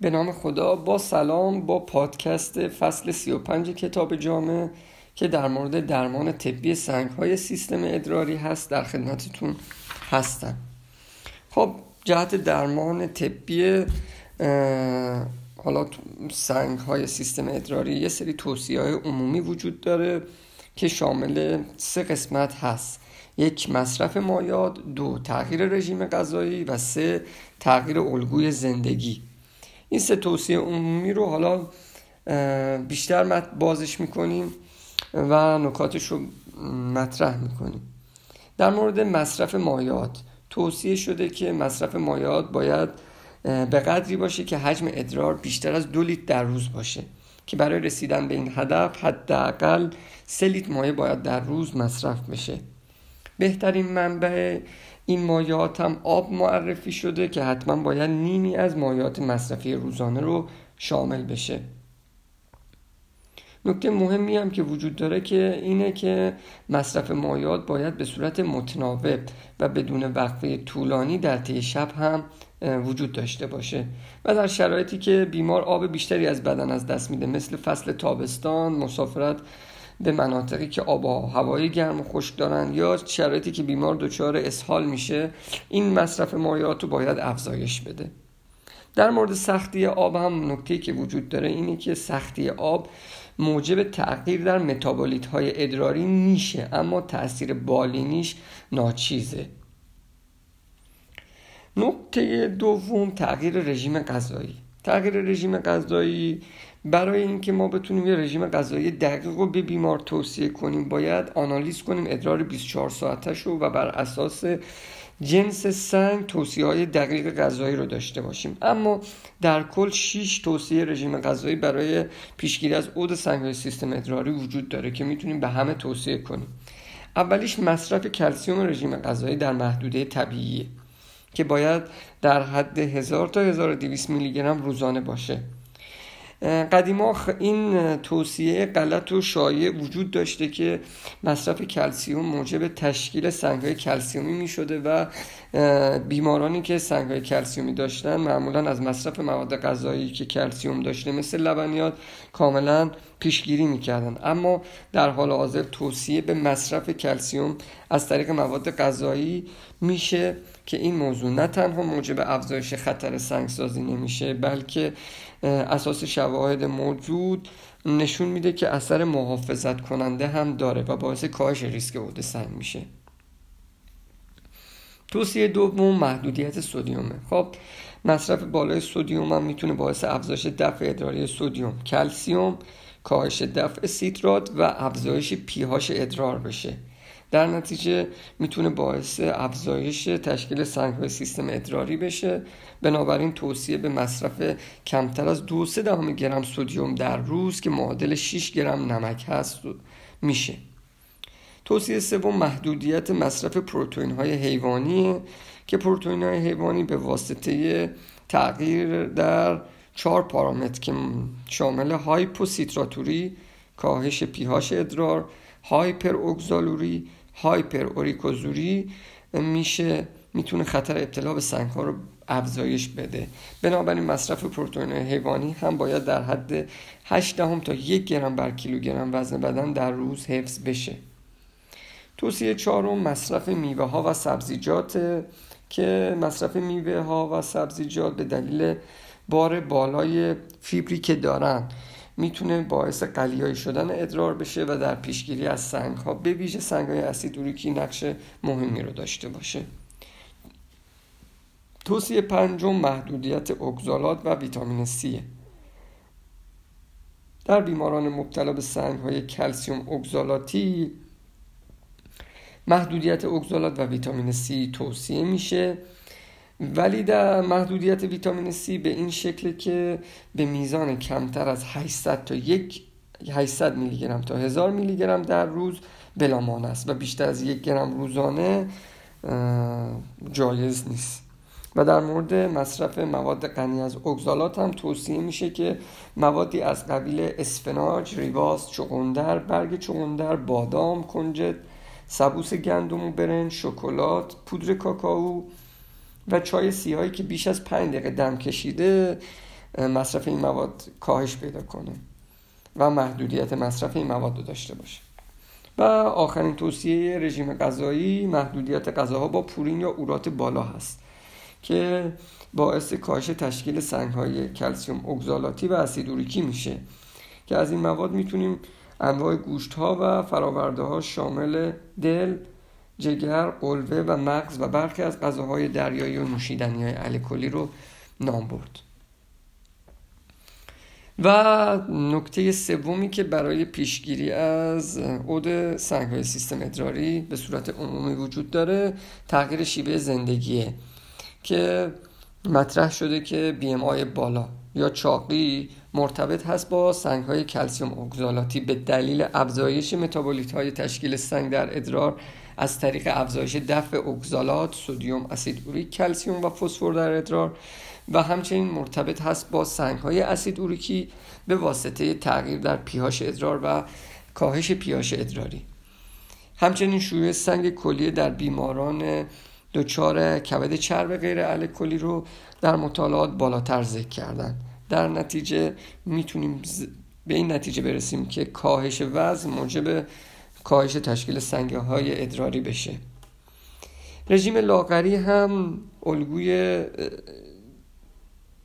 به نام خدا با سلام با پادکست فصل 35 کتاب جامعه که در مورد درمان طبی سنگ های سیستم ادراری هست در خدمتتون هستم. خب جهت درمان طبی حالا سنگ های سیستم ادراری یه سری توصیه های عمومی وجود داره که شامل سه قسمت هست. یک مصرف مایات دو تغییر رژیم غذایی و سه تغییر الگوی زندگی. این سه توصیه عمومی رو حالا بیشتر بازش می‌کنیم و نکاتش رو مطرح می‌کنیم. در مورد مصرف مایات توصیه شده که مصرف مایات باید به قدری باشه که حجم ادرار بیشتر از دو لیتر در روز باشه که برای رسیدن به این هدف حداقل سه لیتر مایع باید در روز مصرف بشه. بهترین منبع این مایات هم آب معرفی شده که حتما باید نیمی از مایات مصرفی روزانه رو شامل بشه. نکته مهمی هم که وجود داره که اینه که مصرف مایات باید به صورت متناوب و بدون وقفه طولانی در طی شب هم وجود داشته باشه و در شرایطی که بیمار آب بیشتری از بدن از دست میده مثل فصل تابستان مسافرت به مناطقی که آب و هوای گرم و خشک دارن یا شرایطی که بیمار دچار اسهال میشه این مصرف مایات رو باید افزایش بده. در مورد سختی آب هم نکته که وجود داره اینه که سختی آب موجب تغییر در متابولیت های ادراری میشه اما تاثیر بالینیش ناچیزه. نکته دوم تغییر رژیم غذایی. تغییر رژیم غذایی برای اینکه ما بتونیم یه رژیم غذایی دقیق رو به بیمار توصیه کنیم باید آنالیز کنیم ادرار 24 ساعتش رو و بر اساس جنس سنگ توصیه های دقیق غذایی رو داشته باشیم. اما در کل 6 توصیه رژیم غذایی برای پیشگیری از عود سنگ های سیستم ادراری وجود داره که می‌تونیم به همه توصیه کنیم. اولیش مصرف کلسیوم رژیم غذایی در محدوده طبیعیه که باید در حد 1000 تا 1200 میلی گرم روزانه باشه. قدیما این توصیه غلط و شایع وجود داشته که مصرف کلسیوم موجب تشکیل سنگهای کلسیومی می شده و بیمارانی که سنگهای کلسیومی داشتن معمولا از مصرف مواد غذایی که کلسیوم داشته مثل لبنیات کاملا پیشگیری می‌کردن. اما در حال حاضر توصیه به مصرف کلسیوم از طریق مواد غذایی میشه. که این موضوع نه تنها موجب افزایش خطر سنگسازی نمیشه بلکه اساس شواهد موجود نشون میده که اثر محافظت کننده هم داره و باعث کاهش ریسک عود سنگ میشه. توصیه دوم محدودیت سودیومه خب مصرف بالای سودیوم هم می‌تونه باعث افزایش دفع ادراری سودیوم کلسیوم کاهش دفع سیترات و افزایش پیهاش ادرار بشه. در نتیجه می‌تونه باعث افزایش تشکیل سنگ سیستم ادراری بشه. بنابراین توصیه به مصرف کمتر از دو سه دهم گرم سودیوم در روز که معادل 6 گرم نمک هست میشه. توصیه سوم محدودیت مصرف پروتئین های حیوانی که پروتئین های حیوانی به واسطه تغییر در چهار پارامتر که شامل هایپوسیتراتوری کاهش پیهاش ادرار هایپر اوگزالوری هایپر اوریکوزوری میشه می‌تونه خطر ابتلا به سنگ ها رو افزایش بده. بنابراین مصرف پروتئین حیوانی هم باید در حد 8 دهم تا یک گرم بر کیلوگرم وزن بدن در روز حفظ بشه. توصیه چهارم مصرف میوه ها و سبزیجات که مصرف میوه ها و سبزیجات به دلیل بار بالای فیبری که دارن. می‌تونه باعث قلیایی شدن ادرار بشه و در پیشگیری از سنگ ها به ویژه سنگ های اسید اوریکی نقش مهمی رو داشته باشه. توصیه پنجم محدودیت اگزالات و ویتامین C. در بیماران مبتلا به سنگ های کلسیوم اگزالاتی محدودیت اگزالات و ویتامین C توصیه میشه. ولی در محدودیت ویتامین C به این شکل که به میزان کمتر از 800 تا یک 800 میلی گرم تا 1000 میلی گرم در روز بلامان است و بیشتر از یک گرم روزانه جایز نیست. و در مورد مصرف مواد غنی از اگزالات هم توصیه میشه که موادی از قبیل اسفناج، ریواز، چغندر، برگ چغندر، بادام، کنجد، سبوس گندم و برنج، شکلات، پودر کاکائو و چای سیاهی که بیش از پنج دقیقه دم کشیده مصرف این مواد کاهش پیدا کنه و محدودیت مصرف این مواد رو داشته باشه. و آخرین توصیه رژیم غذایی محدودیت غذاها با پورین یا اورات بالا هست که باعث کاهش تشکیل سنگ های کلسیوم اگزالاتی و اسیدوریکی میشه که از این مواد می‌تونیم انواع گوشت ها و فراورده ها شامل دل، جگر، قلوه و مغز و برخی از غذاهای دریایی و نوشیدنی های الکلی رو نام برد. و نکته سومی که برای پیشگیری از عود سنگ های سیستم ادراری به صورت عمومی وجود داره تغییر شیوه زندگیه که مطرح شده که بی ام بالا یا چاقی مرتبط هست با سنگ های کلسیوم اگزالاتی به دلیل افزایش متابولیت های تشکیل سنگ در ادرار از طریق افزایش دفع اگزالات سودیوم اسید اوریک کلسیوم و فسفر در ادرار. و همچنین مرتبط هست با سنگ های اسید اوریکی به واسطه تغییر در پیهاش ادرار و کاهش پیهاش ادراری. همچنین شیوع سنگ کلیه در بیماران دچار کبد چرب غیر الکلی رو در مطالعات بالاتر ذکر کردن در نتیجه می‌تونیم به این نتیجه برسیم که کاهش وزن موجب کاهش تشکیل سنگه های ادراری بشه. رژیم لاغری هم الگوی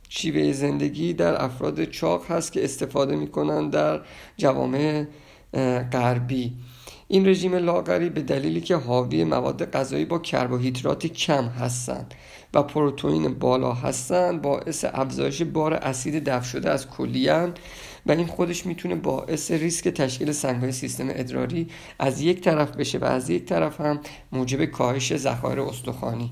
شیوه زندگی در افراد چاق هست که استفاده می‌کنن در جوامع غربی. این رژیم لاغری به دلیلی که حاوی مواد غذایی با کربوهیدرات کم هستند و پروتئین بالا هستند باعث افزایش بار اسید دفع شده از کلیان و این خودش می‌تونه باعث ریسک تشکیل سنگهای سیستم ادراری از یک طرف بشه و از یک طرف هم موجب کاهش ذخایر استخوانی.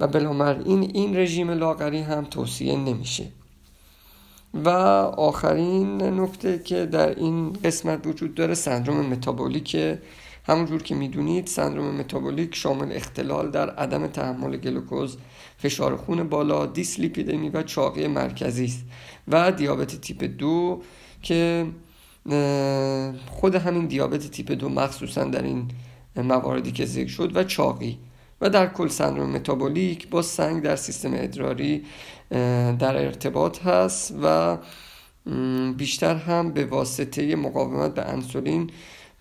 و بنابراین این رژیم لاغری هم توصیه نمیشه. و آخرین نکته که در این قسمت وجود داره سندروم متابولیک. همونجور که می‌دونید سندروم متابولیک شامل اختلال در عدم تحمل گلوکوز فشار خون بالا دیسلیپیدمی و چاقی مرکزی است. و دیابت تیپ دو که خود همین دیابت تیپ دو مخصوصا در این مواردی که ذکر شد و چاقی. و در کل سندروم متابولیک با سنگ در سیستم ادراری در ارتباط هست و بیشتر هم به واسطه مقاومت به انسولین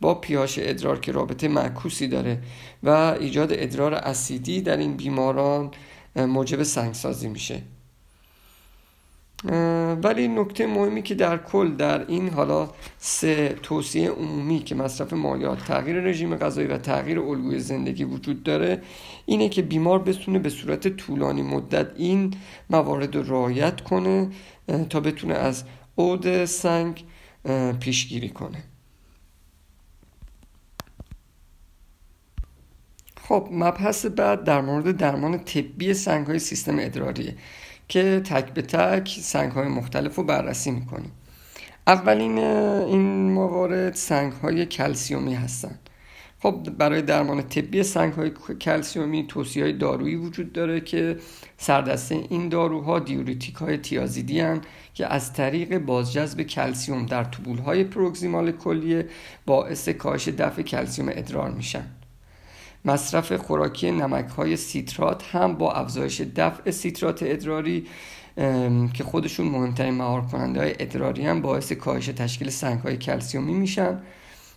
با پیاش ادرار که رابطه معکوسی داره و ایجاد ادرار اسیدی در این بیماران موجب سنگسازی میشه. ولی نکته مهمی که در کل در این حالا سه توصیه عمومی که مصرف مالیات تغییر رژیم غذایی و تغییر الگوی زندگی وجود داره اینه که بیمار بتونه به صورت طولانی مدت این موارد رو رعایت کنه تا بتونه از عود سنگ پیشگیری کنه. خب مبحث بعد در مورد درمان طبی سنگ های سیستم ادراریه که تک به تک سنگ های مختلف رو بررسی می‌کنیم. اولین این موارد سنگ های کلسیومی هستند خب برای درمان طبی سنگ های کلسیومی توصیه های دارویی وجود داره که سردسته این داروها دیوریتیک های تیازیدی هن که از طریق بازجذب کلسیوم در توبول های پروگزیمال کلیه باعث کاهش دفع کلسیوم ادرار میشن. مصرف خوراکی نمک های سیترات هم با افزایش دفع سیترات ادراری که خودشون مهمترین مهار کننده های ادراری هم باعث کاهش تشکیل سنگ های کلسیومی میشن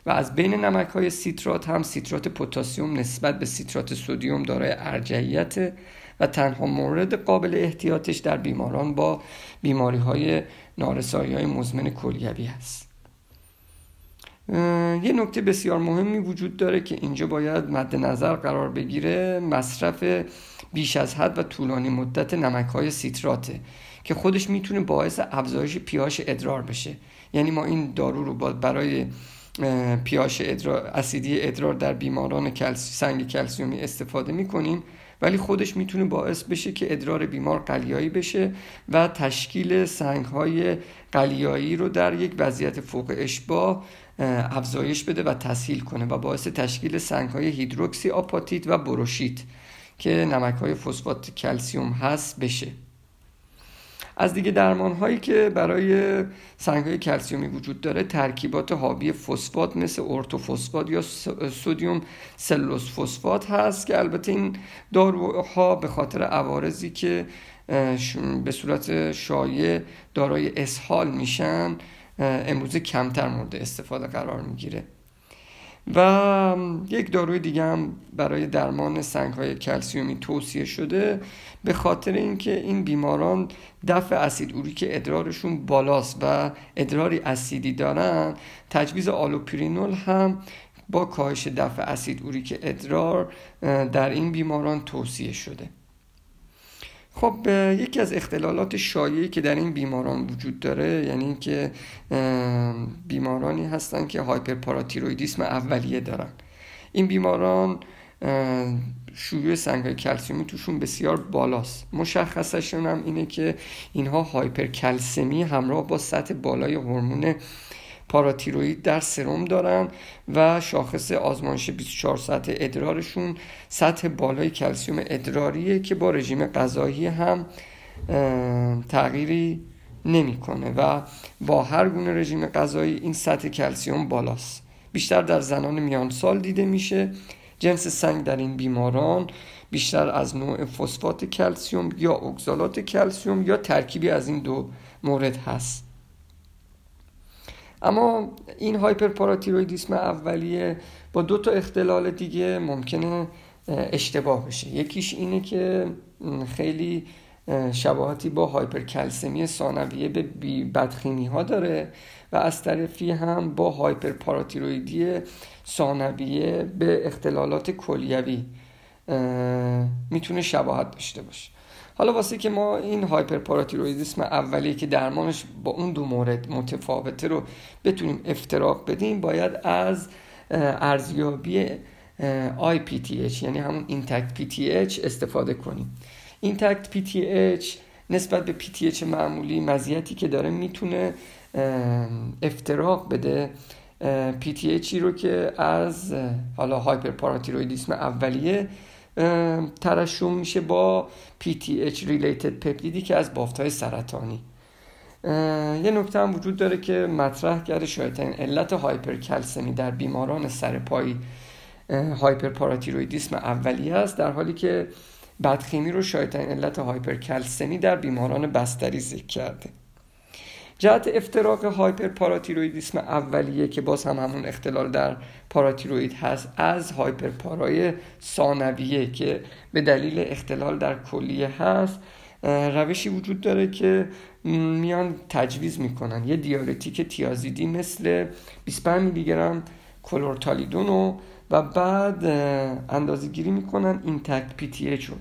و از بین نمک های سیترات هم سیترات پتاسیم نسبت به سیترات سودیوم دارای ارجحیت و تنها مورد قابل احتیاطش در بیماران با بیماری های نارسایی های مزمن کلیوی است یه نکته بسیار مهمی وجود داره که اینجا باید مد نظر قرار بگیره مصرف بیش از حد و طولانی مدت نمک های سیتراته که خودش می‌تونه باعث افزایش pH ادرار بشه. یعنی ما این دارو رو برای پیاش ادرار اسیدی ادرار در بیماران سنگ کلسیومی استفاده می‌کنیم ولی خودش می‌تونه باعث بشه که ادرار بیمار قلیایی بشه و تشکیل سنگ های قلیایی رو در یک وضعیت فوق اشباه افزایش بده و تسهیل کنه و باعث تشکیل سنگ های هیدروکسی آپاتیت و بروشیت که نمک های فسفات کلسیوم هست بشه. از دیگه درمان هایی که برای سنگ های کلسیومی وجود داره ترکیبات حاوی فسفات مثل ارتوفسفات یا سودیوم سلوس فسفات هست که البته این داروها به خاطر عوارضی که به صورت شایع دارای اسهال میشن امروز کمتر مورد استفاده قرار می‌گیره. و یک داروی دیگه هم برای درمان سنگ های کلسیومی توصیه شده به خاطر اینکه این بیماران دفع اسید اوریک ادرارشون بالاست و ادراری اسیدی دارن تجویز آلوپرینول هم با کاهش دفع اسید اوریک ادرار در این بیماران توصیه شده. خب یکی از اختلالات شایعی که در این بیماران وجود داره یعنی اینکه بیمارانی هستن که هایپرپاراتیرویدیسم اولیه دارن. این بیماران شیوع سنگ های کلسیومی توشون بسیار بالاست. مشخصشون هم اینه که اینها هایپرکلسمی همراه با سطح بالای هورمون پاراتیروید در سرم دارن و شاخص آزمایش 24 سطح ادرارشون سطح بالای کلسیوم ادراریه که با رژیم غذایی هم تغییری نمی‌کنه و با هر گونه رژیم غذایی این سطح کلسیوم بالاست. بیشتر در زنان میان سال دیده میشه. جنس سنگ در این بیماران بیشتر از نوع فسفات کلسیوم یا اگزالات کلسیوم یا ترکیبی از این دو مورد هست. اما این هایپرپاراتیرویدیسم اولیه با دو تا اختلال دیگه ممکنه اشتباه بشه. یکیش اینه که خیلی شباهتی با هایپرکلسمی ثانویه به بدخیمی ها داره و از طرفی هم با هایپرپاراتیرویدی ثانویه به اختلالات کلیوی می‌تونه شباهت داشته باشه. حالا واسه که ما این هایپرپاراتیرویدیسم اولیه که درمانش با اون دو مورد متفاوته رو بتونیم افتراق بدیم باید از ارزیابی IPTH یعنی همون intact PTH استفاده کنیم. intact PTH نسبت به PTH معمولی مزیتی که داره می‌تونه افتراق بده PTH رو که از حالا هایپرپاراتیرویدیسم اولیه ترشم میشه با PTH related peptide ی که از های سرطانی. یه نکته هم وجود داره که مطرح کرده شاید این علت هایپرکلسمی در بیماران سرپایی هایپرپاراتیرویدیسم اولیه است در حالی که بدخیمی رو شاید علت هایپرکلسمی در بیماران بستری ذکر کرده. جهت افتراق هایپر پاراتیرویدیسم اولیه که باز هم همون اختلال در پاراتیروید هست از هایپر پارای ثانویه که به دلیل اختلال در کلیه هست روشی وجود داره که میان تجویز می‌کنن. یه دیالتیک تیازیدی مثل 25 میلی گرم کلورتالیدونو و بعد اندازه گیری می‌کنن intact PTH رو.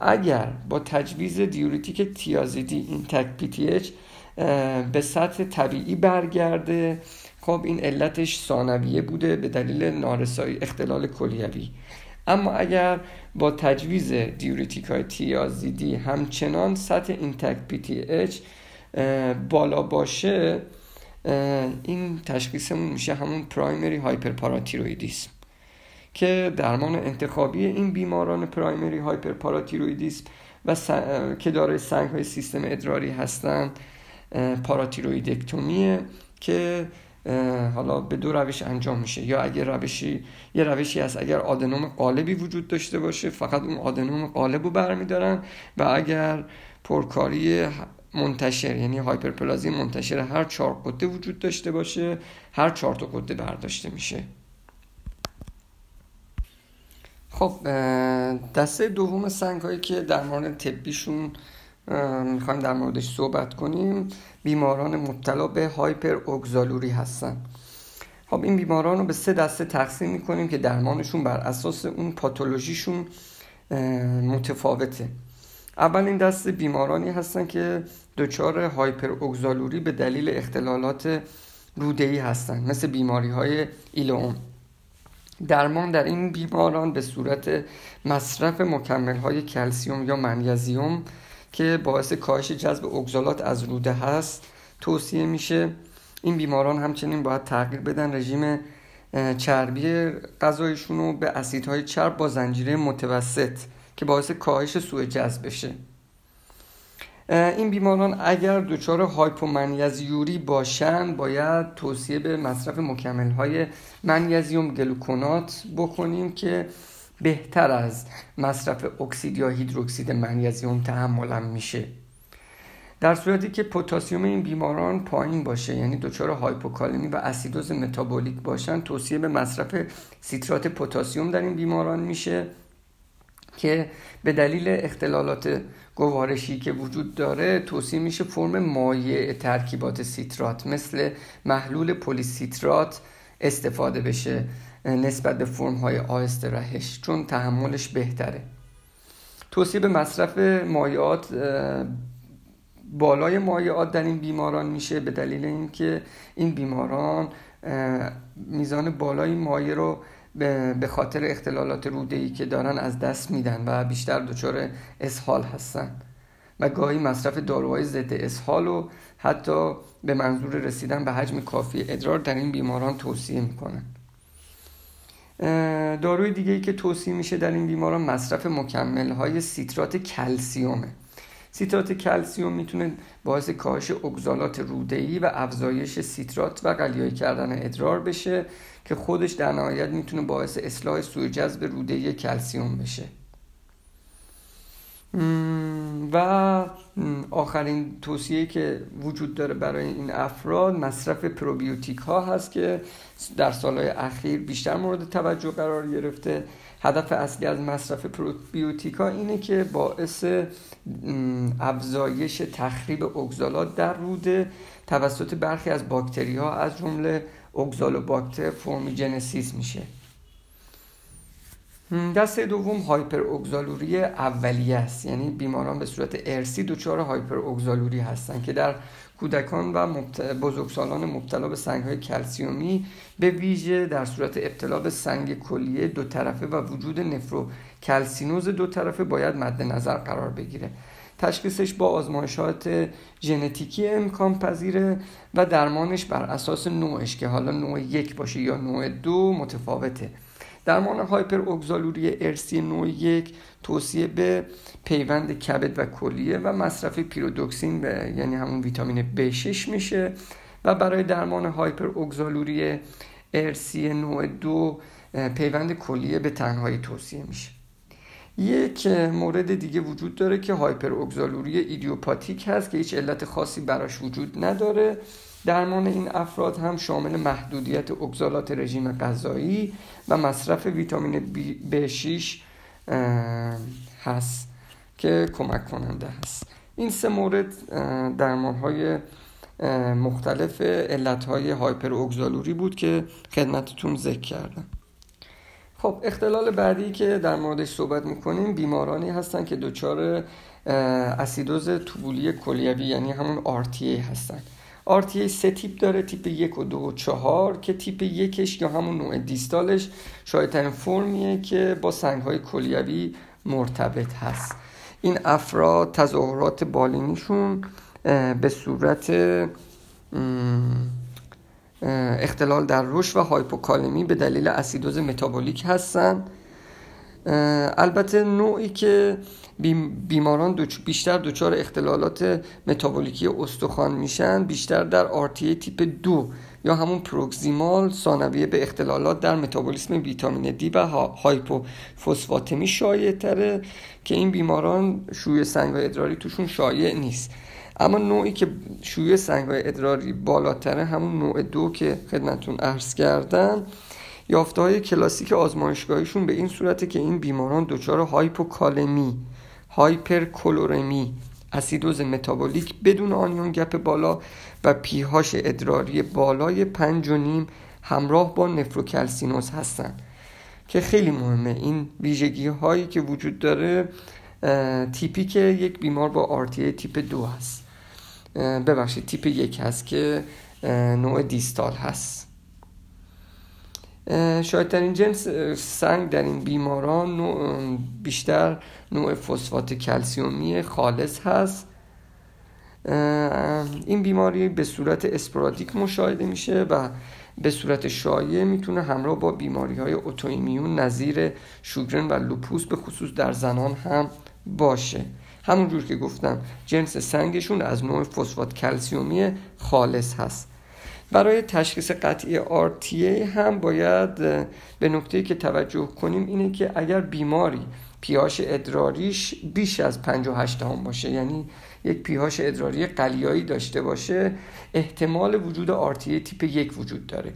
اگر با تجویز دیوریتیک تیازیدی intact PTH به سطح طبیعی برگرده خب این علتش ثانویه بوده به دلیل نارسایی اختلال کلیوی. اما اگر با تجویز دیوریتیک های تیازیدی همچنان سطح intact PTH بالا باشه این تشخیصمون میشه همون پرایمری هایپرپاراتیرویدیسم که درمان انتخابی این بیماران پرایمری هایپرپاراتیرویدیسم و که دارای سنگ های سیستم ادراری هستند پاراتیرویدکتومیه که حالا به دو روش انجام میشه. یا اگر روشی یه روشی هست اگر آدنوم قالبی وجود داشته باشه فقط اون آدنوم قالب رو برمیدارن و اگر پرکاری منتشر یعنی هایپرپلازی منتشر هر چهار قطه وجود داشته باشه هر چهار تا قطه برداشته میشه. خب دسته دوم سنگ هایی که در مورد طبیشون می‌خوایم در موردش صحبت کنیم بیماران مبتلا به هایپر اوگزالوری هستن. خب این بیماران رو به سه دسته تقسیم می‌کنیم که درمانشون بر اساس اون پاتولوژیشون متفاوته. اول این دسته بیمارانی هستن که دچار هایپر اوگزالوری به دلیل اختلالات رودهی هستن مثل بیماری های ایلوم. درمان در این بیماران به صورت مصرف مکمل های کلسیوم یا منیزیوم که باعث کاهش جذب اگزالات از روده هست توصیه میشه این بیماران همچنین باید تغییر بدن. رژیم چربی غذایشون رو به اسیدهای چرب با زنجیره متوسط که باعث کاهش سوء جذب بشه. این بیماران اگر دچار هایپومنیزیوری باشند باید توصیه به مصرف مکمل های منیزیوم گلوکونات بکنیم که بهتر از مصرف اکسید یا هیدروکسید منیزیم تحملم میشه. در صورتی که پتاسیم این بیماران پایین باشه یعنی دچار هایپوکالمی و اسیدوز متابولیک باشن توصیه به مصرف سیترات پتاسیم در این بیماران میشه. که به دلیل اختلالات گوارشی که وجود داره توصیه میشه فرم مایع ترکیبات سیترات مثل محلول پلی سیترات استفاده بشه نسبت به فرم های آهسته رهش چون تحملش بهتره. توصیه به مصرف مایعات بالای مایعات در این بیماران میشه به دلیل اینکه این بیماران میزان بالای مایع رو به خاطر اختلالات روده ای که دارن از دست میدن و بیشتر دچار اسهال هستن. و گاهی مصرف داروهای ضد اسهال و حتی به منظور رسیدن به حجم کافی ادرار در این بیماران توصیه می‌کنن. داروی دیگه ای که توصیه میشه در این بیماران مصرف مکمل های سیترات کلسیومه. سیترات کلسیوم می‌تونه باعث کاهش اگزالات روده‌ای و افزایش سیترات و قلیایی کردن ادرار بشه که خودش در نهایت می‌تونه باعث اصلاح سوء جذب روده‌ای کلسیوم بشه. و آخرین توصیه که وجود داره برای این افراد مصرف پروبیوتیک ها هست که در سالهای اخیر بیشتر مورد توجه قرار گرفته. هدف اصلی از مصرف پروبیوتیک ها اینه که باعث افزایش تخریب اگزالات در روده توسط برخی از باکتری ها از جمله Oxalobacter formigenes میشه. دسته دوم هایپر اگزالوری اولیه است. یعنی بیماران به صورت ارثی دچار هایپر اگزالوری هستند که در کودکان و بزرگسالان مبتلا به سنگ های کلسیومی به ویژه در صورت ابتلا به سنگ کلیه دو طرفه و وجود نفرو کلسینوز دو طرفه باید مد نظر قرار بگیره. تشخیصش با آزمایشات ژنتیکی امکان پذیره و درمانش بر اساس نوعش که حالا نوع یک باشه یا نوع دو متفاوته. درمان هایپر اگزالوری ارسی نوع یک توصیه به پیوند کبد و کلیه و مصرف پیرودوکسین به یعنی همون ویتامین B6 میشه و برای درمان هایپر اگزالوری ارسی نوع دو پیوند کلیه به تنهایی توصیه میشه. یک مورد دیگه وجود داره که هایپر اگزالوری ایدیوپاتیک هست که هیچ علت خاصی براش وجود نداره. درمان این افراد هم شامل محدودیت اگزالات رژیم غذایی و مصرف ویتامین B6 هست که کمک کننده هست. این سه مورد درمان های مختلف علت های هایپر اگزالوری بود که خدمتتون ذکر کردم. خب اختلال بعدی که در موردش صحبت می‌کنیم بیمارانی هستن که دچار اسیدوز توبولی کلیوی یعنی همون RTA هستن. RTA سه تیپ داره تیپ یک و دو و چهار که تیپ یکش یا همون نوع دیستالش شایدترین فرمیه که با سنگ های کلیوی مرتبط هست. این افراد تظاهرات بالینیشون به صورت اختلال در رشد و هایپوکالمی به دلیل اسیدوز متابولیک هستن. البته نوعی که بیماران بیشتر دچار اختلالات متابولیکی استخوان میشن بیشتر در آرتیه تیپ دو یا همون پروگزیمال ثانویه به اختلالات در متابولیسم ویتامین دی و هایپوفسفاتمی شایع تره که این بیماران شیوع سنگ ادراری توشون شایع نیست. اما نوعی که شیوع سنگ ادراری بالاتره همون نوع دو که خدمتون عرض کردم یافته های کلاسیک آزمایشگاهیشون به این صورته که این بیماران دچار هایپوکالمی هایپرکلورمی اسیدوز متابولیک بدون anion gap بالا و pH ادراری بالای پنج و نیم همراه با نفروکلسینوز هستند که خیلی مهمه این ویژگی هایی که وجود داره تیپی که یک بیمار با آرتیه تیپ دو هست. ببخشید تیپ یک هست که نوع دیستال هست. شاید در این جنس سنگ در این بیماران نوع بیشتر نوع فسفات کلسیومی خالص هست. این بیماری به صورت اسپورادیک مشاهده میشه و به صورت شایع می‌تونه همراه با بیماری های اوتوایمیون نظیر شوگرن و لوپوس به خصوص در زنان هم باشه. همونجور که گفتم جنس سنگشون از نوع فسفات کلسیومی خالص هست. برای تشخیص قطعی RTA هم باید به نکته که توجه کنیم اینه که اگر بیماری پیاش ادراریش بیش از 58 هم باشه یعنی یک پیهاش ادراری قلیایی داشته باشه احتمال وجود آرتیه تیپ یک وجود داره.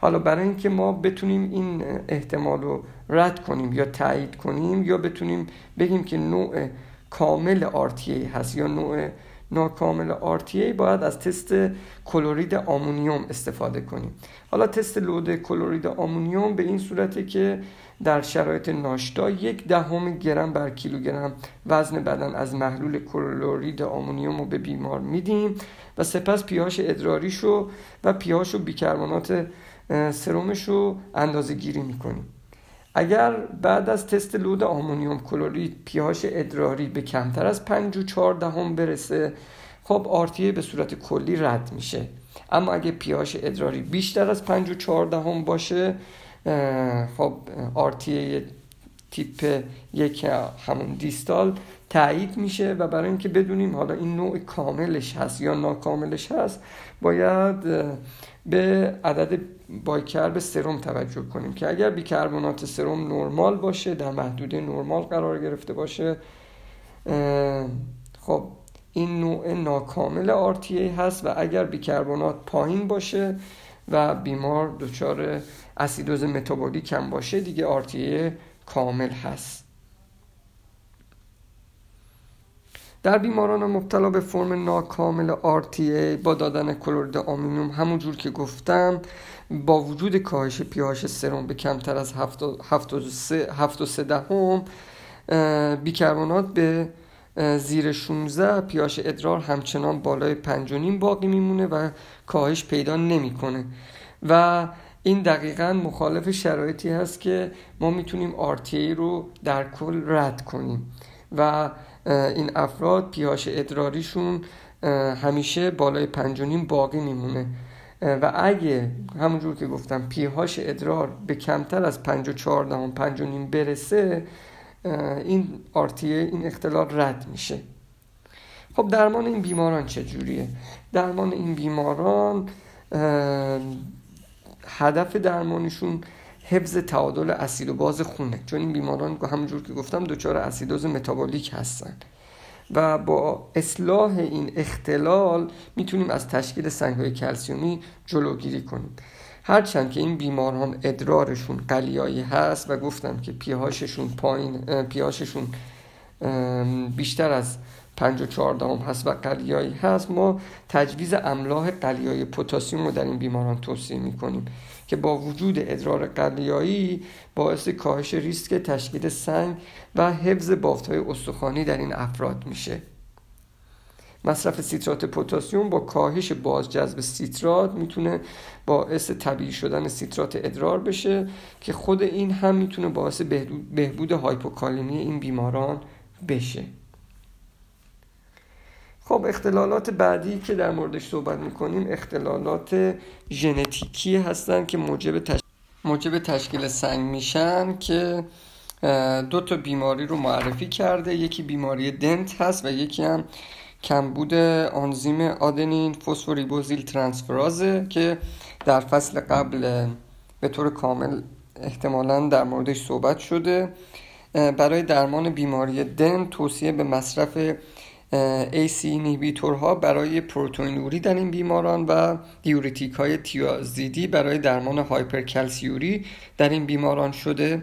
حالا برای اینکه ما بتونیم این احتمال رو رد کنیم یا تایید کنیم یا بتونیم بگیم که نوع کامل آرتیه هست یا نوع ناکامل RTA باید از تست کلورید آمونیوم استفاده کنیم. حالا تست لود کلورید آمونیوم به این صورته که در شرایط ناشتا یک دهم گرم بر کیلوگرم وزن بدن از محلول کلورید آمونیوم رو به بیمار میدیم و سپس پیهاش ادراریشو و پیهاش و بیکربنات سرمش رو اندازه گیری می‌کنیم. اگر بعد از تست لود آمونیوم کلورید پیهاش ادراری به کمتر از 5 و 4 دهم برسه خب آرتیه به صورت کلی رد میشه. اما اگه پیهاش ادراری بیشتر از 5 و 4 دهم باشه خب آرتیه تیپ یک همون دیستال تایید میشه و برای اینکه بدونیم حالا این نوع کاملش هست یا ناکاملش هست باید به عدد بایکرب سرم توجه کنیم که اگر بیکربنات سرم نرمال باشه در محدوده نرمال قرار گرفته باشه خب این نوع ناکامل آرتیه هست و اگر بیکربنات پایین باشه و بیمار دچار اسیدوز متابولیک هم باشه دیگه آرتیه کامل هست. در بیماران مبتلا به فرم ناکامل RTA با دادن کلورید آمونیوم همونجور که گفتم با وجود کاهش پیاش سرم به کمتر از 7.3 دهم بیکربنات به زیر 16 پیاش ادرار همچنان بالای 5.5 باقی میمونه و کاهش پیدا نمی‌کنه. و این دقیقا مخالف شرایطی هست که ما می‌تونیم RTA رو در کل رد کنیم. و این افراد پیهاش ادراریشون همیشه بالای پنجونیم باقی میمونه. و اگه همونجور که گفتم پیهاش ادرار به کمتر از پنج و چهاردهم پنج و نیم برسه این آرتیه این اختلال رد میشه. خب درمان این بیماران چجوریه؟ درمان این بیماران هدف درمانشون حفظ تعادل اسید و باز خونه. چون این بیماران همونجور که گفتم دچار اسیدوز متابولیک هستن. و با اصلاح این اختلال می‌تونیم از تشکیل سنگ های کلسیومی جلوگیری کنیم. هرچند که این بیماران ادرارشون قلیایی هست و گفتم که پیهاششون پایین پیهاششون بیشتر از 5 و 14 هست و قلیایی هست ما تجویز املاح قلیایی پتاسیم رو در این بیماران توصیه می‌کنیم. که با وجود ادرار قلیایی باعث کاهش ریسک تشکیل سنگ و حفظ های استخوانی در این افراد میشه. مصرف سیترات پتاسیم با کاهش بازجذب سیترات می‌تونه باعث طبیعی شدن سیترات ادرار بشه که خود این هم می‌تونه باعث بهبود هایپوکالمی این بیماران بشه. خب اختلالات بعدی که در موردش صحبت می‌کنیم اختلالات ژنتیکی هستن که موجب, موجب تشکیل سنگ میشن که دو تا بیماری رو معرفی کرده. یکی بیماری دنت هست و یکی هم کمبود آنزیم آدنین فسفوریبوزیل ترانسفرازه که در فصل قبل به طور کامل احتمالا در موردش صحبت شده. برای درمان بیماری دن توصیه به مصرف AC ها برای پروتئینوری در این بیماران و دیورتیک های تیازیدی برای درمان هایپرکلسیوری در این بیماران شده.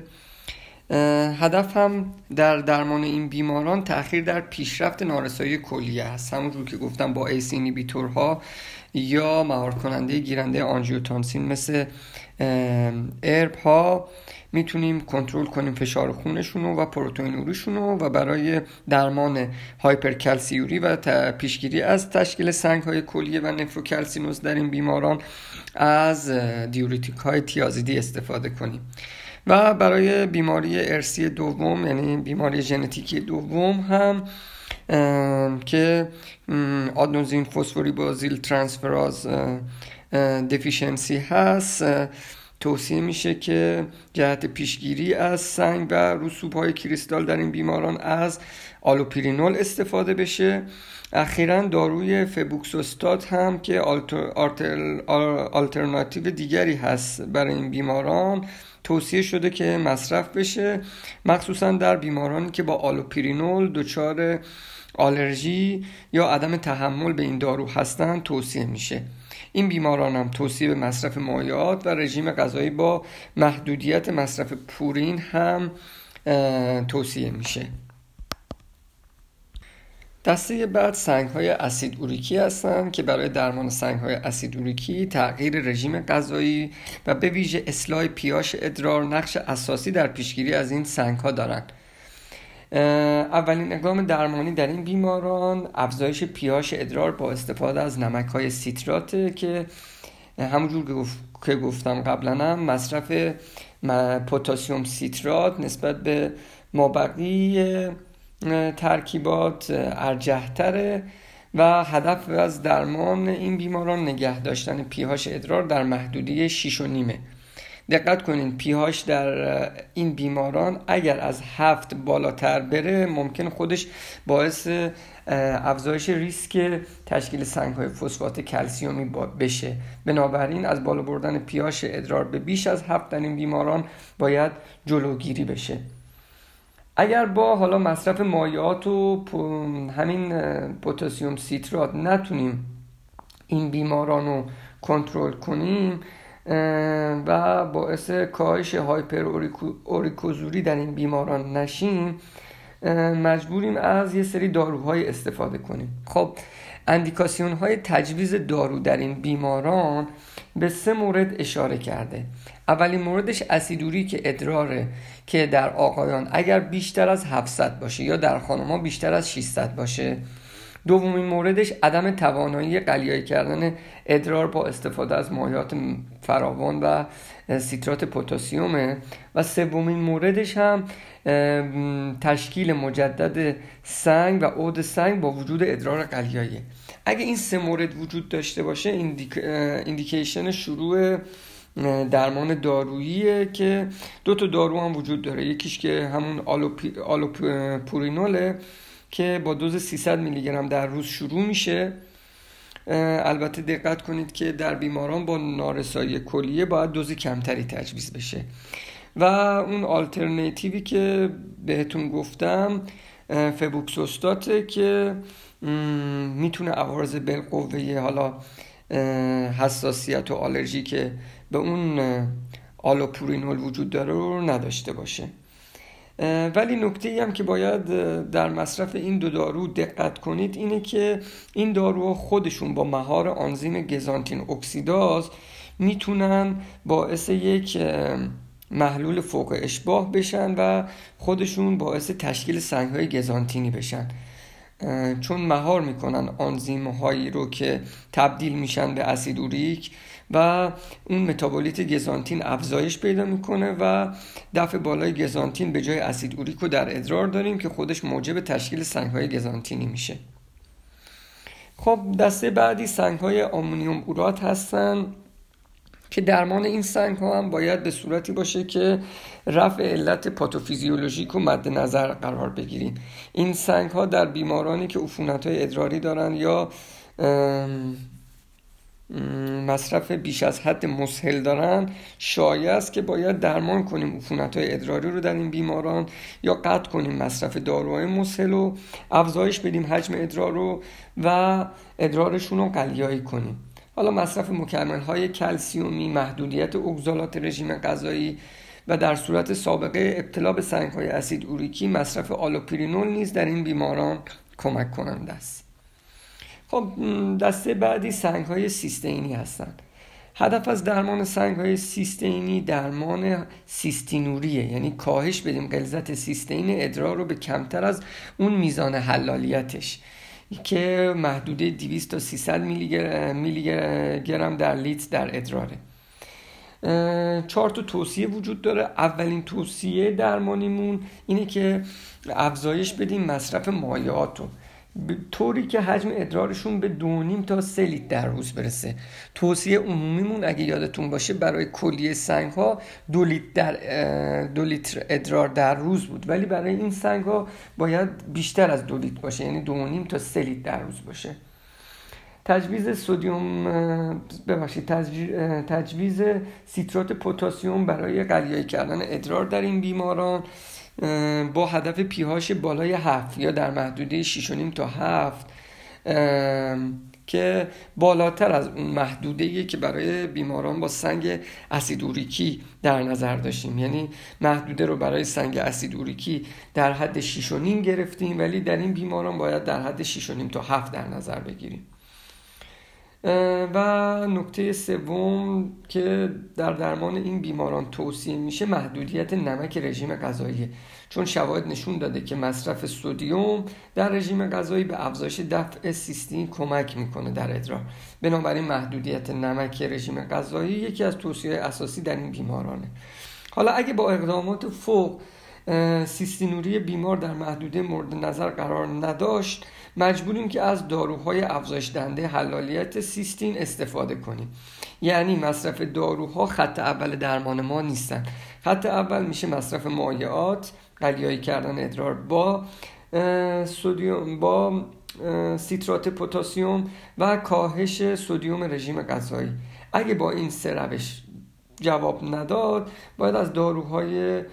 هدف هم در درمان این بیماران تاخیر در پیشرفت نارسایی کلیه است. همونجور که گفتم با AC ها یا مهار کننده گیرنده آنژیوتانسین مثل ارب ها می‌تونیم کنترل کنیم فشار خونشون و پروتئینوریشون و برای درمان هایپرکلسیوری و پیشگیری از تشکیل سنگ های کلیه و نفروکلسینوس در این بیماران از دیوریتیک های تیازیدی استفاده کنیم. و برای بیماری ارسی دوم یعنی بیماری ژنتیکی دوم هم که adenosine phosphoribosyl transferase deficiency هست. توصیه میشه که جهت پیشگیری از سنگ و رسوب های کریستال در این بیماران از آلوپورینول استفاده بشه. اخیرا داروی فبوکسوستات هم که آلترناتیو دیگری هست برای این بیماران توصیه شده که مصرف بشه مخصوصا در بیمارانی که با آلوپرینول دچار آلرژی یا عدم تحمل به این دارو هستند توصیه میشه. این بیماران هم توصیه به مصرف مایعات و رژیم غذایی با محدودیت مصرف پورین هم توصیه میشه. دسته بعد سنگ های اسید اوریکی هستند که برای درمان سنگ های اسید اوریکی تغییر رژیم غذایی و به ویژه اصلاح پیاش ادرار نقش اساسی در پیشگیری از این سنگ ها دارند اولین اقدام درمانی در این بیماران افزایش پیاش ادرار با استفاده از نمک های سیترات که همونجور که گفتم قبلا هم مصرف پوتاسیوم سیترات نسبت به مابقی ترکیبات ارجهتره و هدف از درمان این بیماران نگه داشتن پیهاش ادرار در محدودی 6 و نیمه. دقت کنین پیهاش در این بیماران اگر از هفت بالاتر بره ممکن خودش باعث افزایش ریسک تشکیل سنگ های فسفات کلسیومی بشه. بنابراین از بالا بردن پیهاش ادرار به بیش از هفت در این بیماران باید جلوگیری بشه. اگر با حالا مصرف مایعات و همین پوتاسیوم سیترات نتونیم این بیماران رو کنترل کنیم و باعث کاهش هایپر اوریکوزوری در این بیماران نشیم. مجبوریم از یه سری داروهای استفاده کنیم. خب اندیکاسیون های تجویز دارو در این بیماران به سه مورد اشاره کرده. اولین موردش اسیدوری که ادراره که در آقایان اگر بیشتر از 700 باشه یا در خانمها بیشتر از 600 باشه. دومین موردش عدم توانایی قلیایی کردن ادرار با استفاده از مایعات فراوان و سیترات پوتاسیومه و سومین موردش هم تشکیل مجدد سنگ و عود سنگ با وجود ادرار قلیایی اگه این سه مورد وجود داشته باشه ایندیک... ایندیکیشن شروع درمان داروییه که دو تا دارو هم وجود داره. یکیش که همون آلوپورینوله که با دوز 300 میلی گرم در روز شروع میشه. البته دقت کنید که در بیماران با نارسایی کلیه باید دوز کمتری تجویز بشه. و اون آلترناتیوی که بهتون گفتم فبوکسوستاته که می‌تونه عوارض بالقوه حالا حساسیت و آلرژی که به اون آلوپورینول وجود داره رو نداشته باشه. ولی نکته ای هم که باید در مصرف این دو دارو دقت کنید اینه که این داروها خودشون با مهار آنزیم گزانتین اکسیداز می‌تونن باعث یک محلول فوق اشباه بشن و خودشون باعث تشکیل سنگ های گزانتینی بشن. چون مهار می‌کنن آنزیم هایی رو که تبدیل میشن به اسیدوریک و اون متابولیت گزانتین افزایش پیدا می‌کنه و دفع بالای گزانتین به جای اسید اوریک رو در ادرار داریم که خودش موجب تشکیل سنگ های گزانتینی میشه. خب دسته بعدی سنگ های آمونیوم اورات هستن که درمان این سنگ ها هم باید به صورتی باشه که رفع علت پاتوفیزیولوژیک رو مد نظر قرار بگیریم. این سنگ ها در بیمارانی که عفونت های ادراری دارن یا مصرف بیش از حد مسهل دارن. شایع است که باید درمان کنیم عفونت های ادراری رو در این بیماران یا قطع کنیم مصرف داروهای مسهل و افزایش بدیم حجم ادرار رو و ادرارشون رو قلیایی کنیم. حالا مصرف مکمل های کلسیومی محدودیت اگزالات رژیم غذایی و در صورت سابقه ابتلا به سنگ های اسید اوریکی مصرف آلوپرینول نیز در این بیماران کمک کننده است. خب دسته بعدی سنگ های سیستینی هستند هدف از درمان سنگ های سیستینی درمان سیستینوریه. یعنی کاهش بدیم غلظت سیستین ادرار رو به کمتر از اون میزان حلالیتش که محدوده 200 تا 300 میلی گرم در لیتر در ادراره. چهار تا توصیه وجود داره. اولین توصیه درمانیمون اینه که افزایش بدیم مصرف مایعات طوری که حجم ادرارشون به دو نیم تا سه لیتر در روز برسه. توصیه عمومیمون اگه یادتون باشه برای کلیه سنگ ها دو لیتر, در دو لیتر ادرار در روز بود. ولی برای این سنگ ها باید بیشتر از دو لیتر باشه یعنی دو نیم تا سه لیتر در روز باشه. تجویز سودیوم ببخشید تجویز سیترات پتاسیم برای قلیایی کردن ادرار در این بیماران. با هدف پیهاش بالای هفت یا در محدوده 6.5 تا هفت که بالاتر از اون محدوده که برای بیماران با سنگ اسیدوریکی در نظر داشتیم. یعنی محدوده رو برای سنگ اسیدوریکی در حد 6.5 گرفتیم ولی در این بیماران باید در حد 6.5 تا 7 در نظر بگیریم. و نکته سوم که در درمان این بیماران توصیه میشه محدودیت نمک رژیم غذایی. چون شواهد نشون داده که مصرف سودیوم در رژیم غذایی به افزایش دفع سیستین کمک می‌کنه در ادرار. بنابراین محدودیت نمک رژیم غذایی یکی از توصیه اساسی در این بیمارانه. حالا اگه با اقدامات فوق سیستینوری بیمار در محدوده مورد نظر قرار نداشت مجبوریم که از داروهای افزایش دهنده حلالیت سیستین استفاده کنیم. یعنی مصرف داروها خط اول درمان ما نیستن. خط اول میشه مصرف مایعات قلیایی کردن ادرار با سودیوم با سیترات پتاسیم و کاهش سودیوم رژیم غذایی. اگه با این سه روش جواب نداد باید از داروهای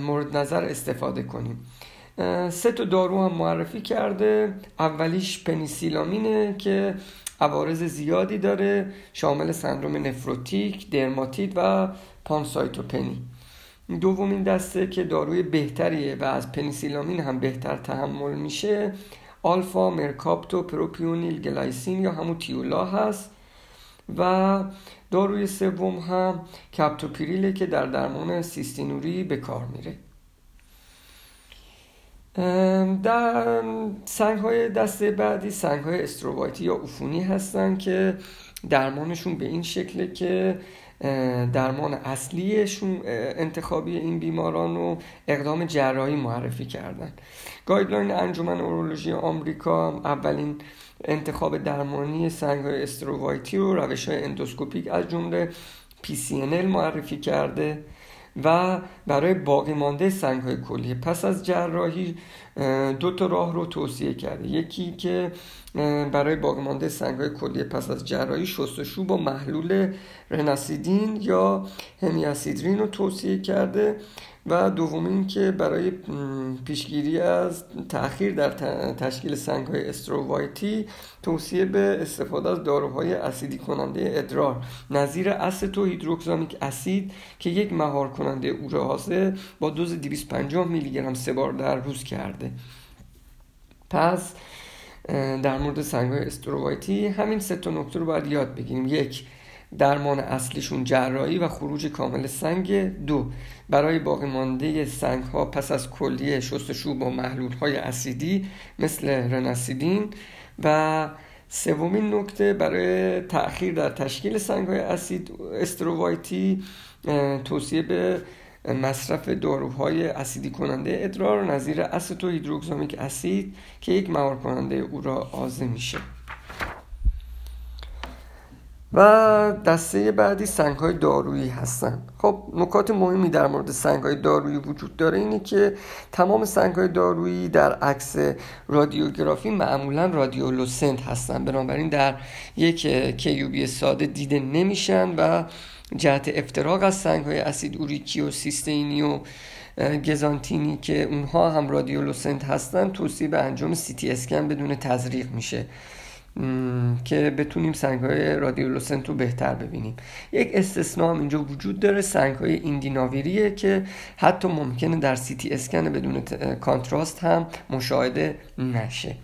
مورد نظر استفاده کنیم. سه تا دارو هم معرفی کرده. اولیش پنیسیلامینه که عوارض زیادی داره شامل سندروم نفروتیک، درماتیت و پانسایتوپنی. دومین دسته که داروی بهتریه و از پنیسیلامین هم بهتر تحمل میشه alpha mercaptopropionyl glycine یا همون تیولا هست. و داروی سوم هم کپتوپریله که در درمان سیستینوری به کار میره. در سنگ های دسته بعدی سنگ های استروایتی یا عفونی هستن که درمانشون به این شکله که درمان اصلیشون انتخابی این بیماران رو اقدام جراحی معرفی کردن. guideline انجمن اورولوژی آمریکا اولین انتخاب درمانی سنگ های استرووایتی رو روش های اندوسکوپیک از جمله PCNL معرفی کرده. و برای باقی مانده سنگ های کلیه. پس از جراحی دو تا راه رو توصیه کرده. یکی که برای باقی مانده سنگ های کلیه پس از جراحی شستشو با محلول رناسیدین یا همیاسیدرین رو توصیه کرده. و دومین که برای پیشگیری از تاخیر در تشکیل سنگ های استرووایتی توصیه به استفاده از داروهای اسیدی کننده ادرار. نظیر استو هیدروکسامیک اسید که یک مهار کننده اورازه با دوز 250 میلی گرم سه بار در روز کرده. پس در مورد سنگ های استرووایتی همین سه تا نکته رو باید یاد بگیریم. یک درمان اصلیشون جراحی و خروج کامل سنگ دو. برای باقی مانده سنگ ها پس از کلیه شستشو با محلول های اسیدی مثل رناسیدین و سومین نکته برای تأخیر در تشکیل سنگ های اسید استرووایتی توصیه به مصرف داروهای اسیدی کننده ادرار نظیر استو هیدروکسامیک اسید که یک موار کننده او را آزه میشه. و دسته بعدی سنگ های دارویی هستن. خب نکات مهمی در مورد سنگ های دارویی وجود داره اینه که تمام سنگ های دارویی در عکس رادیوگرافی معمولا رادیولوسنت هستن. بنابراین در یک کیوبی ساده دیده نمیشن و جهت افتراق از سنگ های اسید اوریکی و سیستینی و گزانتینی که اونها هم رادیولوسنت هستن توصیه به انجام سی اسکن بدون تزریق میشه. که بتونیم سنگ های radiolucent رو بهتر ببینیم. یک استثناء هم اینجا وجود داره سنگ های ایندیناویریه که حتی ممکنه در سیتی اسکن بدون contrast هم مشاهده نشه.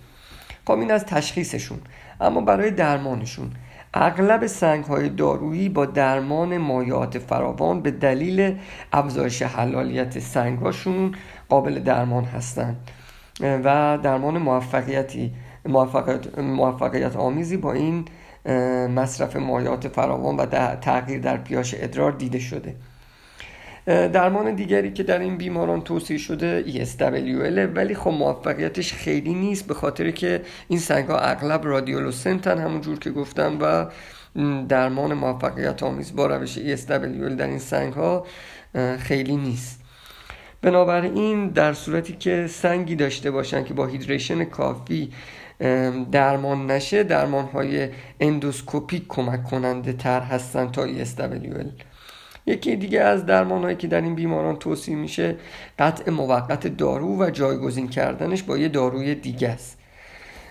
خب این از تشخیصشون. اما برای درمانشون. اغلب سنگ های دارویی با درمان مایعات فراوان به دلیل افزایش حلالیت سنگ قابل درمان هستند و درمان موفقیتی. موفقیت, موفقیت آمیزی با این مصرف مایات فراوان و تغییر در پیاش ادرار دیده شده. درمان دیگری که در این بیماران توصیه شده ESWL ولی خب موفقیتش خیلی نیست به خاطر که این سنگ ها اغلب رادیولوسنتن همونجور که گفتم و درمان موفقیت آمیز با روش ESWL در این سنگ ها خیلی نیست. بنابراین در صورتی که سنگی داشته باشن که با hydration کافی درمان نشه درمان های endoscopic کمک کننده تر هستن تا ESWL یکی دیگه از درمان هایی که در این بیماران توصیه میشه قطع موقت دارو و جایگزین کردنش با یه داروی دیگه است.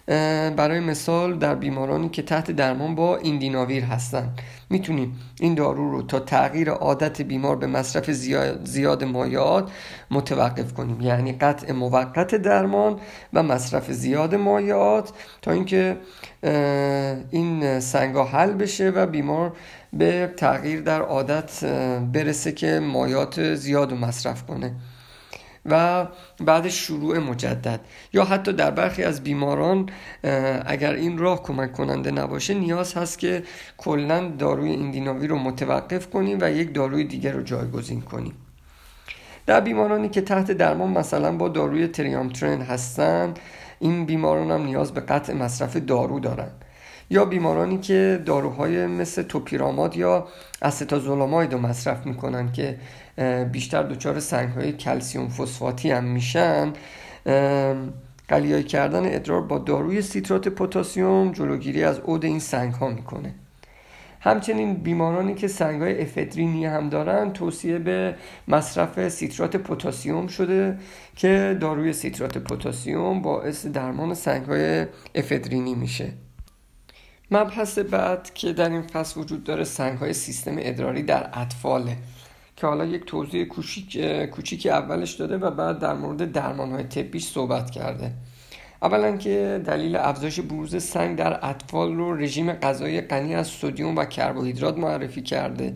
برای مثال در بیمارانی که تحت درمان با ایندیناویر هستن. می‌تونیم این دارو رو تا تغییر عادت بیمار به مصرف زیاد مایعات متوقف کنیم. یعنی قطع موقت درمان و مصرف زیاد مایعات تا اینکه این سنگا حل بشه و بیمار به تغییر در عادت برسه که مایات زیاد مصرف کنه. و بعد شروع مجدد. یا حتی در برخی از بیماران اگر این راه کمک کننده نباشه نیاز هست که کلا داروی ایندیناوی رو متوقف کنیم و یک داروی دیگر رو جایگزین کنیم. در بیمارانی که تحت درمان مثلا با داروی تریامترن هستن این بیماران هم نیاز به قطع مصرف دارو دارند یا بیمارانی که داروهای مثل توپیراماد یا استازولاماید رو مصرف می‌کنن که بیشتر دچار سنگ های کلسیوم فسفاتی هم میشن قلیایی کردن ادرار با داروی سیترات پتاسیم جلوگیری از عود این سنگ ها می‌کنه. همچنین بیمارانی که سنگ های افدرینی هم دارن توصیه به مصرف سیترات پتاسیم شده که داروی سیترات پتاسیم باعث درمان سنگ های افدرینی میشه. مبحث بعد که در این فصل وجود داره سنگ های سیستم ادراری در اطفاله که حالا یک توضیح کوچیکی اولش داده و بعد در مورد درمان های طبیش صحبت کرده. اولا که دلیل افزایش بروز سنگ در اطفال رو رژیم غذایی غنی از سدیم و کربوهیدرات معرفی کرده.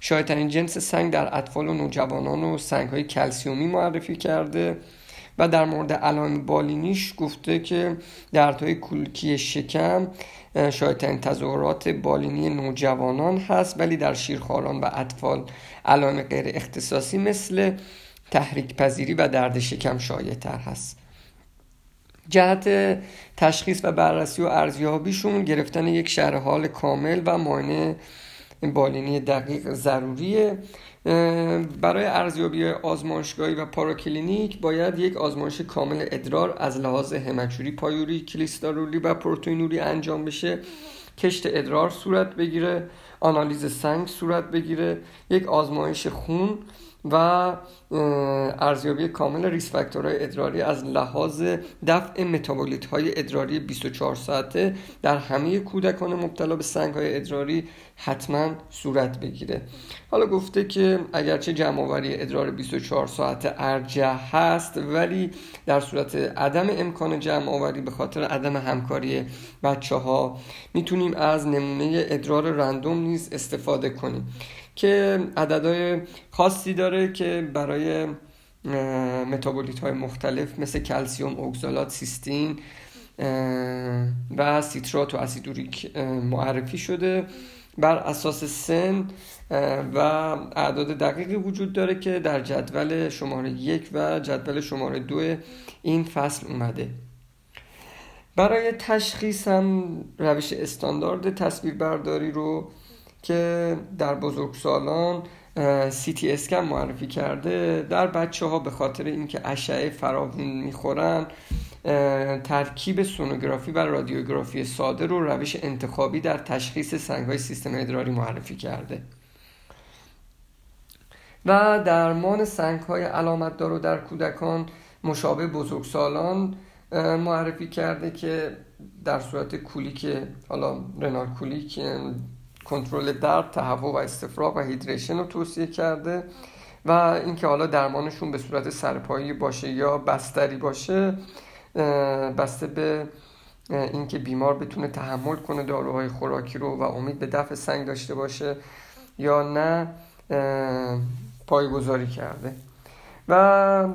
شایدترین جنس سنگ در اطفال و نوجوانان و سنگ های کلسیومی معرفی کرده و در مورد علائم بالینیش گفته که دردهای کولکی شکم شایدترین تظاهرات بالینی نوجوانان هست ولی در شیرخواران و اطفال علائم غیر اختصاصی مثل تحریک پذیری و درد شکم شایع تر هست. جهت تشخیص و بررسی و ارزیابیشون گرفتن یک شرح حال کامل و معاینه بالینی دقیق ضروریه. برای ارزیابی آزمایشگاهی و پاراکلینیک باید یک آزمایش کامل ادرار از لحاظ همچوری پایوری کلیستارولی و پروتئینوری انجام بشه. کشت ادرار صورت بگیره. آنالیز سنگ صورت بگیره. یک آزمایش خون و ارزیابی کامل ریس فاکتورهای ادراری از لحاظ دفع متابولیت های ادراری 24 ساعته در همه کودکان مبتلا به سنگ های ادراری حتما صورت بگیره. حالا گفته که اگرچه جمع آوری ادرار 24 ساعته ارجح هست ولی در صورت عدم امکان جمع آوری به خاطر عدم همکاری بچه ها می‌تونیم از نمونه ادرار رندوم نیز استفاده کنیم. که عددهای خاصی داره که برای متابولیت های مختلف مثل کلسیوم، اگزالات، سیستین و سیترات و اسیدوریک معرفی شده. بر اساس سن و اعداد دقیقی وجود داره که در جدول شماره یک و جدول شماره دو این فصل اومده. برای تشخیص هم روش استاندارد تصویر برداری رو که در بزرگسالان سی تی اسکن معرفی کرده در بچه ها به خاطر اینکه اشعه فراوون می‌خورن ترکیب سونوگرافی و رادیوگرافی ساده رو روش انتخابی در تشخیص سنگ های سیستم ادراری معرفی کرده. و درمان سنگ های علامت دار در کودکان مشابه بزرگسالان معرفی کرده که در صورت کولیک حالا رنال کولیک کنترل درد تهوع و استفراغ و هیدریشن رو توصیه کرده و اینکه حالا درمانشون به صورت سرپایی باشه یا بستری باشه بسته به اینکه بیمار بتونه تحمل کنه داروهای خوراکی رو و امید به دفع سنگ داشته باشه یا نه پایگذاری کرده. و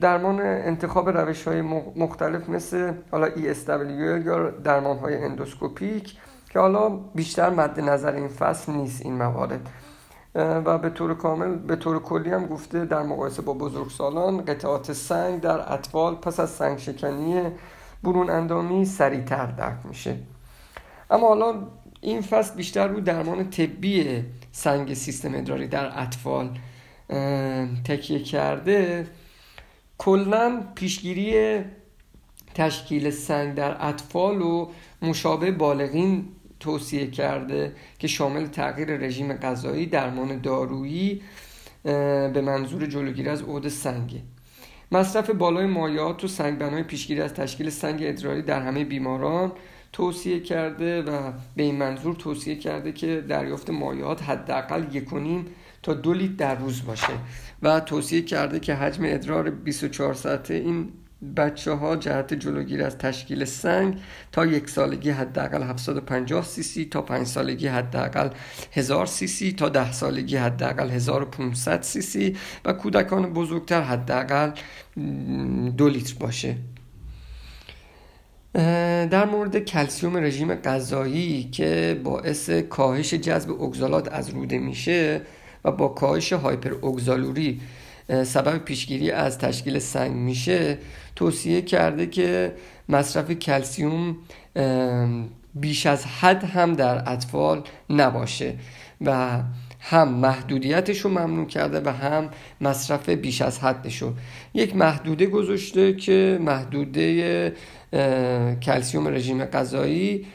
درمان انتخاب روش های مختلف مثل حالا ESW یا درمان های اندوسکوپیک که حالا بیشتر مد نظر این فصل نیست این موارد. و به طور کامل به طور کلی هم گفته در مقایسه با بزرگسالان قطعات سنگ در اطفال پس از سنگ شکنی برون اندامی سریعتر درک میشه. اما حالا این فصل بیشتر رو درمان طبی سنگ سیستم ادراری در اطفال تکیه کرده. کلا پیشگیری تشکیل سنگ در اطفال و مشابه بالغین توصیه کرده که شامل تغییر رژیم غذایی درمان دارویی به منظور جلوگیری از عود سنگه مصرف بالای مایعات و سنگبنای پیشگیری از تشکیل سنگ ادراری در همه بیماران توصیه کرده و به این منظور توصیه کرده که دریافت مایعات حداقل یک تا دو لیتر در روز باشه و توصیه کرده که حجم ادرار 24 ساعته این بچه ها جهت جلوگیری از تشکیل سنگ تا یک سالگی حداقل 750 سی سی تا پنج سالگی حداقل 1000 سی سی تا ده سالگی حداقل 1500 سی سی و کودکان بزرگتر حداقل دو لیتر باشه. در مورد کلسیوم رژیم غذایی که باعث کاهش جذب اگزالات از روده میشه و با کاهش هایپر اگزالوری سبب پیشگیری از تشکیل سنگ میشه. توصیه کرده که مصرف کلسیوم بیش از حد هم در اطفال نباشه و هم محدودیتش رو ممنوع کرده و هم مصرف بیش از حدش رو یک محدوده گذاشته که محدوده کلسیوم رژیم غذایی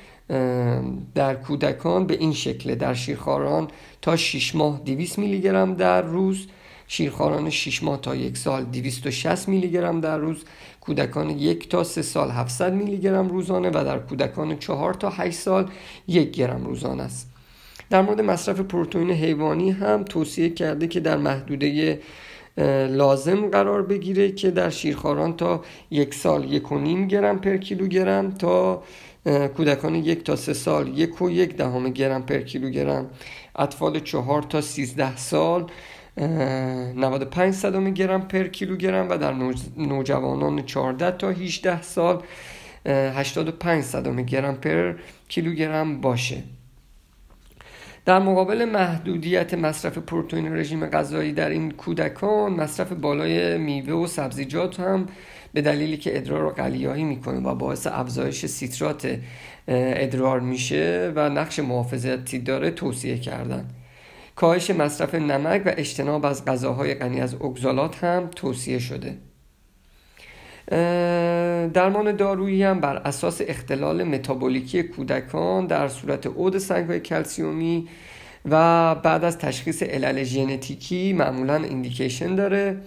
در کودکان به این شکل در شیرخواران تا 6 ماه 200 میلی گرم در روز شیرخواران 6 ماه تا یک سال 260 میلی گرم در روز کودکان یک تا سه سال 700 میلی گرم روزانه و در کودکان 4 تا 8 سال یک گرم روزانه است. در مورد مصرف پروتئین حیوانی هم توصیه کرده که در محدوده لازم قرار بگیره که در شیرخواران تا یک سال یک و نیم گرم پر کیلوگرم تا کودکان یک تا سه سال یک و یک دهم گرم پر کیلوگرم اطفال چهار تا سیزده سال 95 صدم گرم پر کیلوگرم و در نوجوانان 14 تا 18 سال 85 صدم گرم پر کیلوگرم باشه. در مقابل محدودیت مصرف پروتئین رژیم غذایی در این کودکان مصرف بالای میوه و سبزیجات هم به دلیلی که ادرار رو قلیایی می‌کنه و باعث افزایش سیترات ادرار میشه و نقش محافظتی داره توصیه کردن. کاهش مصرف نمک و اجتناب از غذاهای غنی از اگزالات هم توصیه شده. درمان دارویی هم بر اساس اختلال متابولیکی کودکان در صورت عود سنگهای کلسیومی و بعد از تشخیص علل ژنتیکی معمولا indication داره.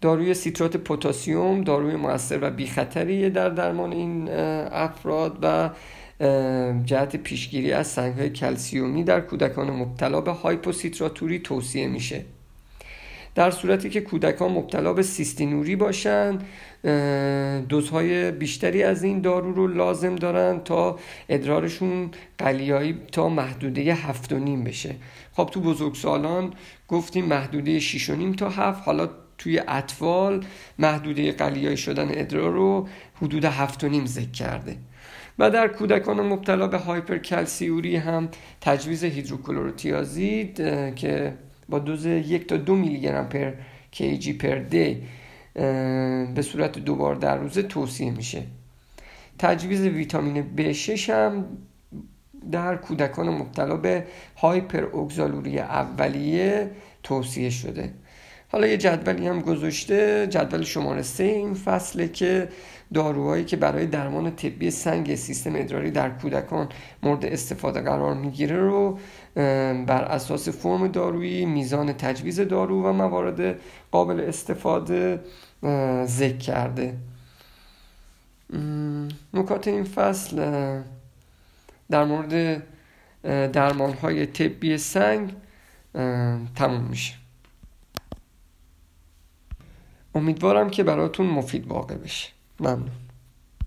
داروی سیترات پوتاسیوم داروی موثر و بیخطریه در درمان این افراد و جهت پیشگیری از سنگهای کلسیومی در کودکان مبتلا به هایپوسیتراتوری توصیه میشه. در صورتی که کودکان مبتلا به سیستینوری باشند دوزهای بیشتری از این دارو رو لازم دارن تا ادرارشون قلیایی تا محدوده هفت و نیم بشه. خب تو بزرگسالان گفتیم محدوده شیش و نیم تا هفت حالا توی اطفال محدوده قلیایی شدن ادرار رو حدود هفت و نیم ذکر کرده. و در کودکان مبتلا به هایپرکلسیوری هم تجویز هیدروکلوروتیازید که با دوز یک تا دو میلی گرم پر کیجی پر دی به صورت دوبار در روزه توصیه میشه. تجویز ویتامین B6 هم در کودکان مبتلا به هایپر اوگزالوری اولیه توصیه شده. حالا یه جدولی هم گذاشته جدول شماره سه این فصله که داروهایی که برای درمان طبی سنگ سیستم ادراری در کودکان مورد استفاده قرار می‌گیره رو بر اساس فرم دارویی میزان تجویز دارو و موارد قابل استفاده ذکر کرده. نکات این فصل در مورد درمان های طبی سنگ تموم میشه. امیدوارم که براتون مفید واقع بشه. Vamos.